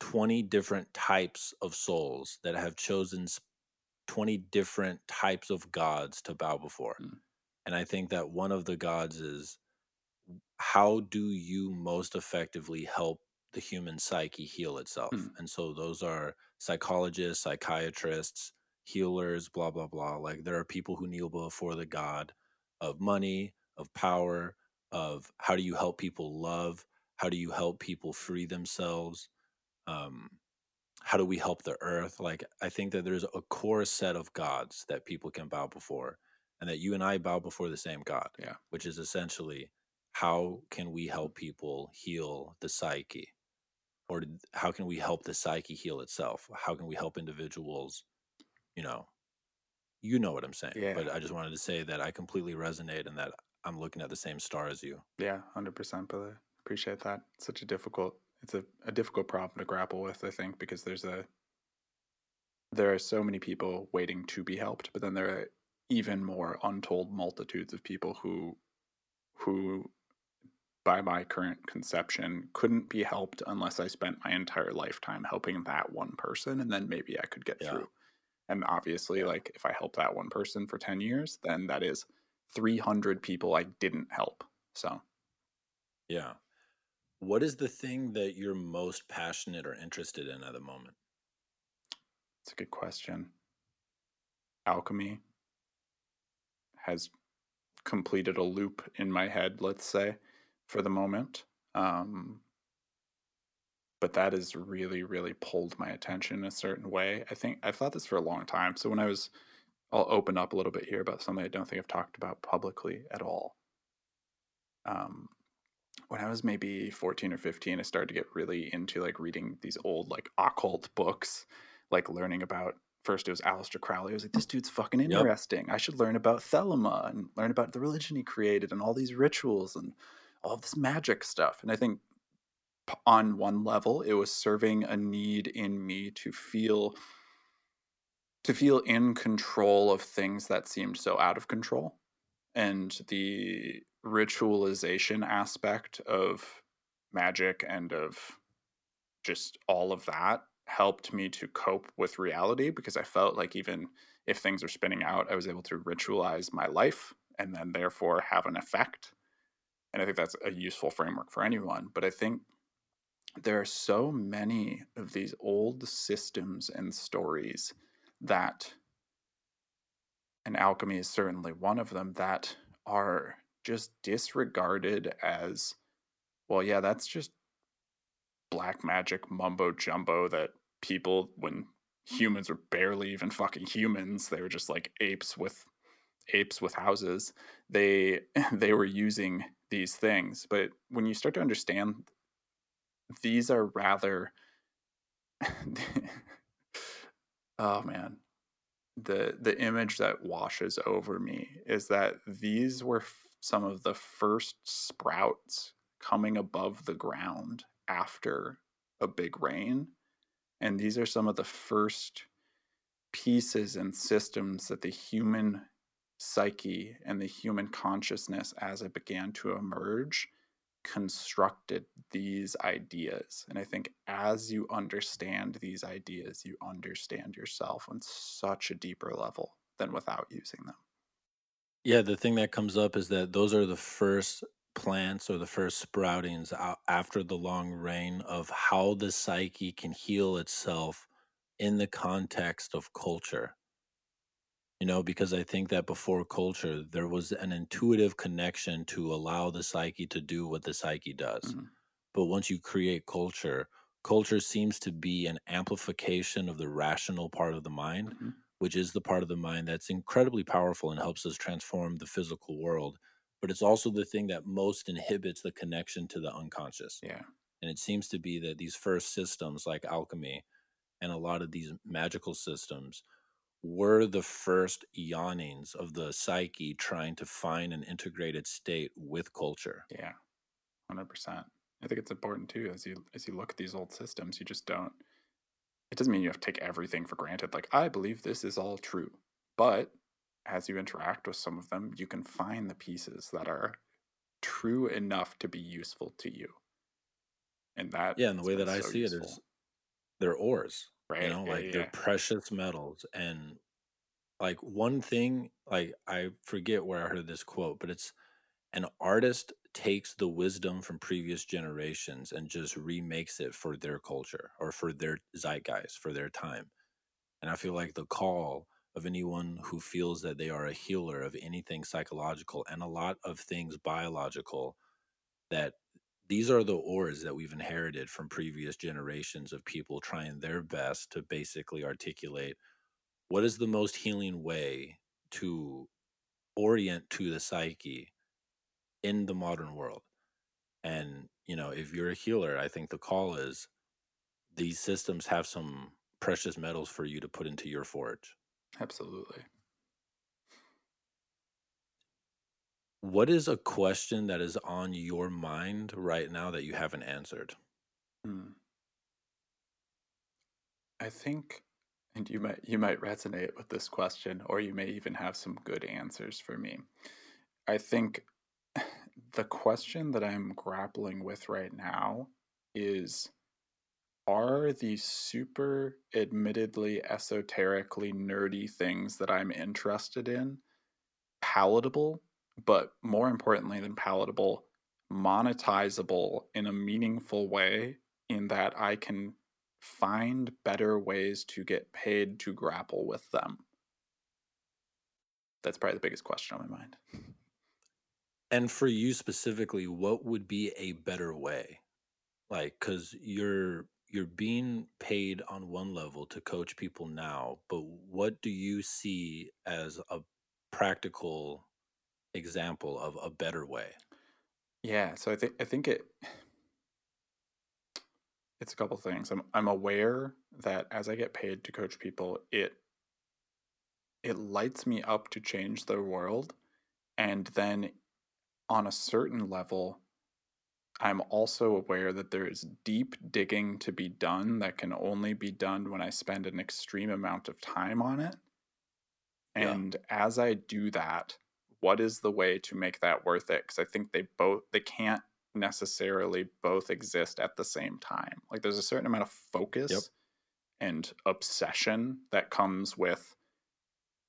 20 different types of souls that have chosen 20 different types of gods to bow before. Mm. And I think that one of the gods is how do you most effectively help the human psyche heal itself? Mm. And so those are psychologists, psychiatrists, healers, blah, blah, blah. Like there are people who kneel before the God of money, of power, of how do you help people love? How do you help people free themselves? Um, how do we help the earth? Like, I think that there's a core set of gods that people can bow before, and that you and I bow before the same God. Yeah. Which is essentially how can we help people heal the psyche? Or how can we help the psyche heal itself? How can we help individuals, you know, you know what I'm saying. Yeah. But I just wanted to say that I completely resonate and that I'm looking at the same star as you. Yeah, hundred percent, brother. Appreciate that. It's such a difficult. It's a, a difficult problem to grapple with. I think because there's a there are so many people waiting to be helped, but then there are even more untold multitudes of people who who by my current conception couldn't be helped unless I spent my entire lifetime helping that one person and then maybe I could get Yeah. through. And obviously like if I help that one person for 10 years, then that is 300 people I didn't help. So, Yeah. What is the thing that you're most passionate or interested in at the moment? it's a good question. Alchemy has completed a loop in my head, let's say, for the moment. Um, but that has really, really pulled my attention in a certain way. I think I've thought this for a long time. So when I was, I'll open up a little bit here about something I don't think I've talked about publicly at all. Um, when I was maybe 14 or 15, I started to get really into like reading these old like occult books, like learning about first it was Aleister Crowley. I was like, this dude's fucking Yep. interesting. I should learn about Thelema and learn about the religion he created and all these rituals and all this magic stuff. And I think on one level, it was serving a need in me to feel to feel in control of things that seemed so out of control and the ritualization aspect of magic and of just all of that helped me to cope with reality because I felt like even if things are spinning out, I was able to ritualize my life and then therefore have an effect. And I think that's a useful framework for anyone. But I think there are so many of these old systems and stories that, and alchemy is certainly one of them, that are just disregarded as, well, yeah, that's just black magic mumbo jumbo that people, when humans were barely even fucking humans, they were just like apes with apes with houses. They they were using these things, but when you start to understand, these are rather. oh man, the the image that washes over me is that these were f- some of the first sprouts coming above the ground after a big rain and these are some of the first pieces and systems that the human psyche and the human consciousness as it began to emerge constructed these ideas and i think as you understand these ideas you understand yourself on such a deeper level than without using them Yeah, the thing that comes up is that those are the first plants or the first sproutings after the long rain of how the psyche can heal itself in the context of culture. You know, because I think that before culture, there was an intuitive connection to allow the psyche to do what the psyche does. Mhm. But once you create culture, culture seems to be an amplification of the rational part of the mind Mhm. which is the part of the mind that's incredibly powerful and helps us transform the physical world. But it's also the thing that most inhibits the connection to the unconscious. yeah And it seems to be that these first systems, like alchemy and a lot of these magical systems, were the first yawnings of the psyche trying to find an integrated state with culture. Yeah, hundred percent. I think it's important too as you as you look at these old systems. You just don't. It doesn't mean you have to take everything for granted. Like I believe this is all true, but as you interact with some of them, you can find the pieces that are true enough to be useful to you. And that Yeah, and the way that I see it useful, is they're ores. Right? you know like yeah, they're precious metals and like one thing like i forget where i heard this quote but it's an artist takes the wisdom from previous generations and just remakes it for their culture or for their zeitgeist for their time and i feel like the call of anyone who feels that they are a healer of anything psychological and a lot of things biological that these are the ores that we've inherited from previous generations of people trying their best to basically articulate what is the most healing way to orient to the psyche in the modern world. And, you know, if you're a healer, I think the call is these systems have some precious metals for you to put into your forge. Absolutely. What is a question that is on your mind right now that you haven't answered? Hmm. I think, and you might you might resonate with this question, or you may even have some good answers for me. I think the question that I'm grappling with right now is are these super admittedly esoterically nerdy things that I'm interested in palatable but more importantly than palatable, monetizable in a meaningful way in that I can find better ways to get paid to grapple with them. That's probably the biggest question on my mind. And for you specifically, what would be a better way? Like cuz you're you're being paid on one level to coach people now, but what do you see as a practical example of a better way? Yeah, so I think I think it it's a couple things. I'm I'm aware that as I get paid to coach people, it it lights me up to change the world and then on a certain level I'm also aware that there is deep digging to be done that can only be done when I spend an extreme amount of time on it. Yeah. And as I do that, what is the way to make that worth it? Because i think they both they can't necessarily both exist at the same time. Like there's a certain amount of focus Yep. and obsession that comes with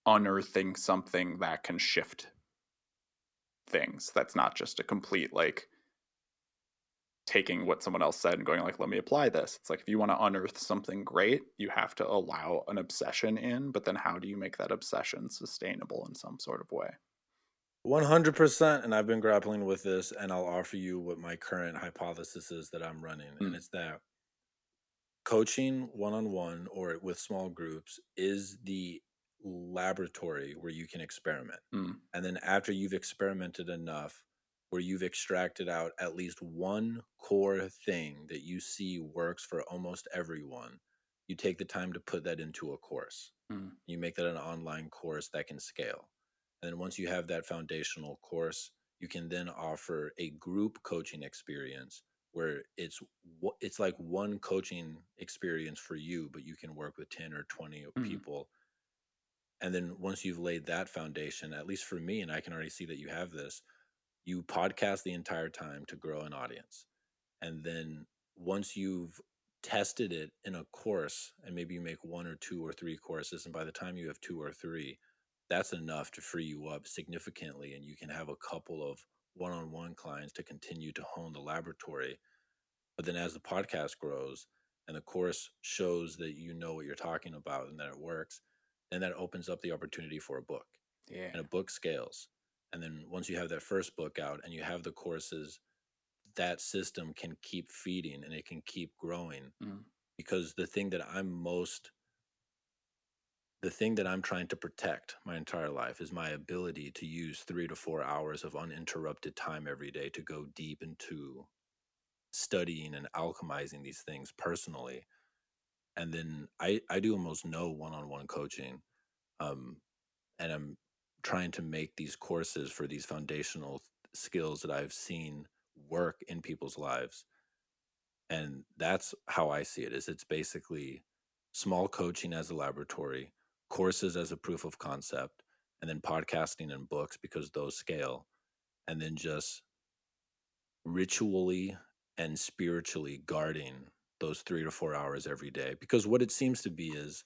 unearthing something that can shift things. That's not just a complete like taking what someone else said and going like let me apply this. It's like if you want to unearth something great you have to allow an obsession in but then how do you make that obsession sustainable in some sort of way 100% and I've been grappling with this and I'll offer you what my current hypothesis is that I'm running and Mm. it's that coaching one-on-one or with small groups is the laboratory where you can experiment. Mm. And then after you've experimented enough where you've extracted out at least one core thing that you see works for almost everyone, you take the time to put that into a course. Mm. You make that an online course that can scale. And then once you have that foundational course, you can then offer a group coaching experience where it's it's like one coaching experience for you, but you can work with 10 or 20 Mhm. people. And then once you've laid that foundation, at least for me, and I can already see that you have this, you podcast the entire time to grow an audience. And then once you've tested it in a course, and maybe you make one or two or three courses, and by the time you have two or three, that's enough to free you up significantly. And you can have a couple of one on one clients to continue to hone the laboratory. But then as the podcast grows and the course shows that you know what you're talking about and that it works, then that opens up the opportunity for a book yeah and a book scales. And then once you have that first book out and you have the courses, that system can keep feeding and it can keep growing. Mm. Because the thing that I'm most, the thing that I'm trying to protect my entire life is my ability to use three to four hours of uninterrupted time every day to go deep into studying and alchemizing these things personally. And then I, I do almost no one on one coaching. Um, and I'm trying to make these courses for these foundational skills that I've seen work in people's lives. And that's how I see it is it's basically small coaching as a laboratory, courses as a proof of concept, and then podcasting and books because those scale, and then just ritually and spiritually guarding those three to four hours every day. Because what it seems to be is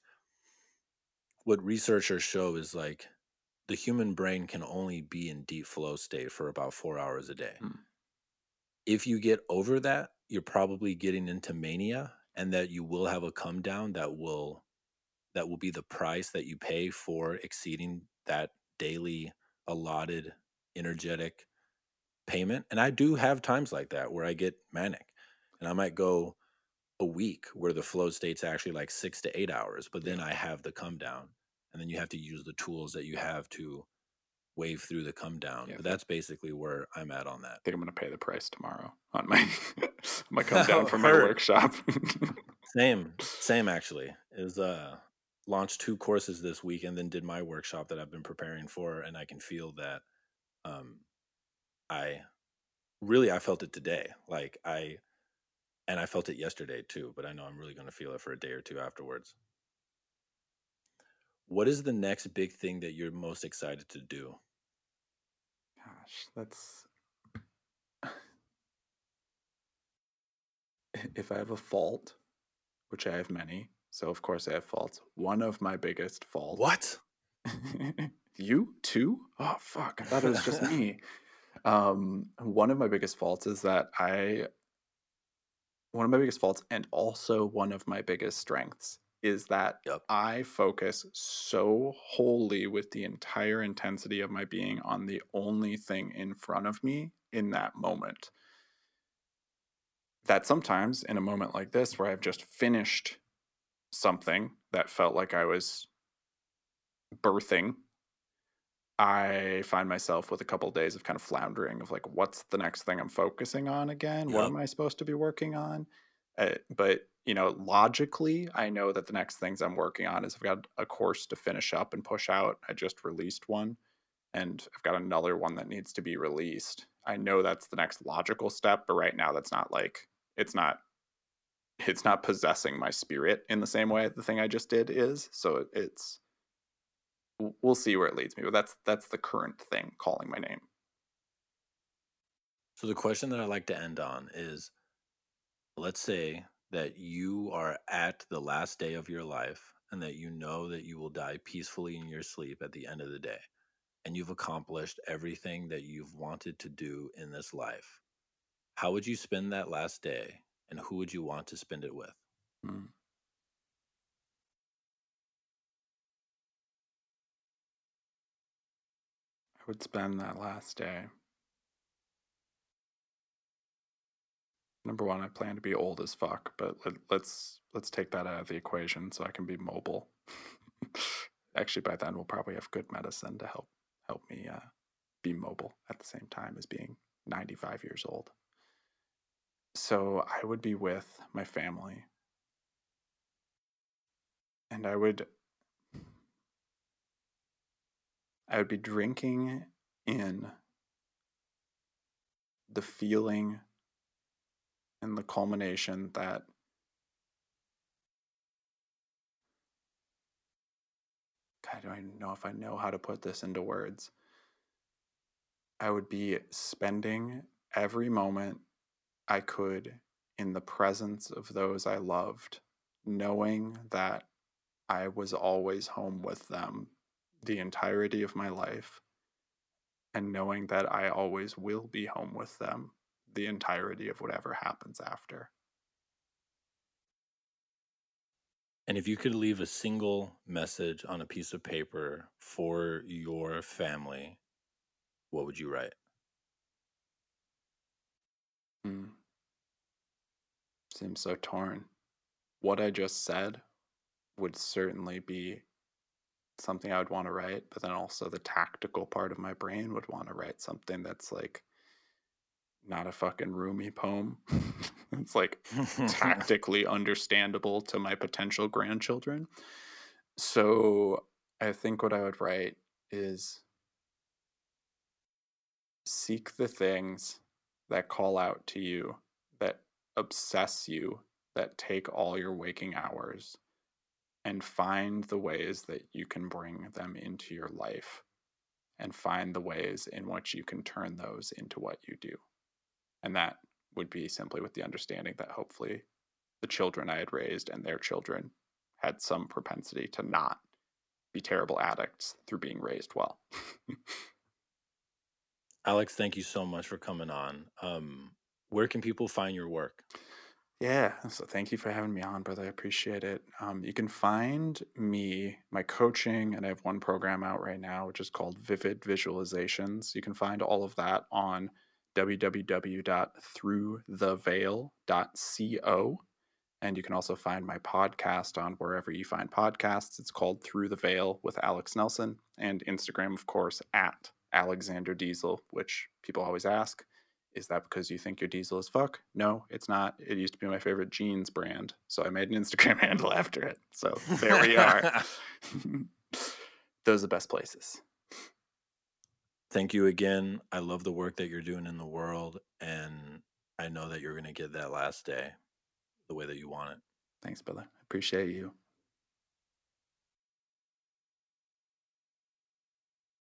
what researchers show is like the human brain can only be in deep flow state for about four hours a day. Mm. If you get over that, you're probably getting into mania and that you will have a come down that will that will be the price that you pay for exceeding that daily allotted energetic payment. And I do have times like that where I get manic and I might go a week where the flow state's actually like six to eight hours, but then I have the come down. And then you have to use the tools that you have to wave through the come down. Yeah. But that's basically where I'm at on that. I think I'm going to pay the price tomorrow on my my come down from my workshop. Same, same actually. Is uh launched two courses this week and then did my workshop that I've been preparing for and I can feel that um I really I felt it today. Like I and I felt it yesterday too, but I know I'm really going to feel it for a day or two afterwards. What is the next big thing that you're most excited to do? Gosh, that's if I have a fault, which I have many, so of course I have faults. One of my biggest faults. What? you too? Oh fuck! I thought it was just me. Um, one of my biggest faults is that I. One of my biggest faults, and also one of my biggest strengths, is that Yep. I focus so wholly with the entire intensity of my being on the only thing in front of me in that moment. That sometimes, in a moment like this, where I've just finished something that felt like I was birthing, I find myself with a couple days of kind of floundering of like, what's the next thing I'm focusing on again? What am I supposed to be working on? Uh, but you know, logically, I know that the next things I'm working on is I've got a course to finish up and push out. I just released one, and I've got another one that needs to be released. I know that's the next logical step, but right now that's not like it's not it's not possessing my spirit in the same way the thing I just did is. So it's we'll see where it leads me, but that's that's the current thing calling my name. So the question that I like to end on is let's say that you are at the last day of your life and that you know that you will die peacefully in your sleep at the end of the day and you've accomplished everything that you've wanted to do in this life. How would you spend that last day and who would you want to spend it with? Mm. I would spend that last day. Number one, I plan to be old as fuck, but let, let's let's take that out of the equation so I can be mobile. Actually, by then we'll probably have good medicine to help help me uh, be mobile at the same time as being 95 years old. So I would be with my family, and I would I would be drinking in the feeling and the culmination that God, I don't even know if I know how to put this into words. I would be spending every moment I could in the presence of those I loved, knowing that I was always home with them the entirety of my life, and knowing that I always will be home with them the entirety of whatever happens after. And if you could leave a single message on a piece of paper for your family, what would you write? Mm. Seems so torn. What I just said would certainly be something I would want to write, but then also the tactical part of my brain would want to write something that's like not a fucking Rumi poem. it's like tactically understandable to my potential grandchildren. So I think what I would write is seek the things that call out to you, that obsess you, that take all your waking hours, and find the ways that you can bring them into your life and find the ways in which you can turn those into what you do. And that would be simply with the understanding that hopefully the children I had raised and their children had some propensity to not be terrible addicts through being raised well. Alex, thank you so much for coming on. Um, where can people find your work? Yeah, so thank you for having me on, brother. I appreciate it. Um, you can find me, my coaching, and I have one program out right now, which is called Vivid Visualizations. You can find all of that on www.throughtheveil.co. And you can also find my podcast on wherever you find podcasts. It's called Through the Veil with Alex Nelson, and Instagram, of course, at Alexander Diesel, which people always ask, is that because you think your diesel is fuck? No, it's not. It used to be my favorite jeans brand, so I made an Instagram handle after it. So there we are. Those are the best places. Thank you again. I love the work that you're doing in the world, and I know that you're going to get that last day the way that you want it. Thanks, brother. Appreciate you.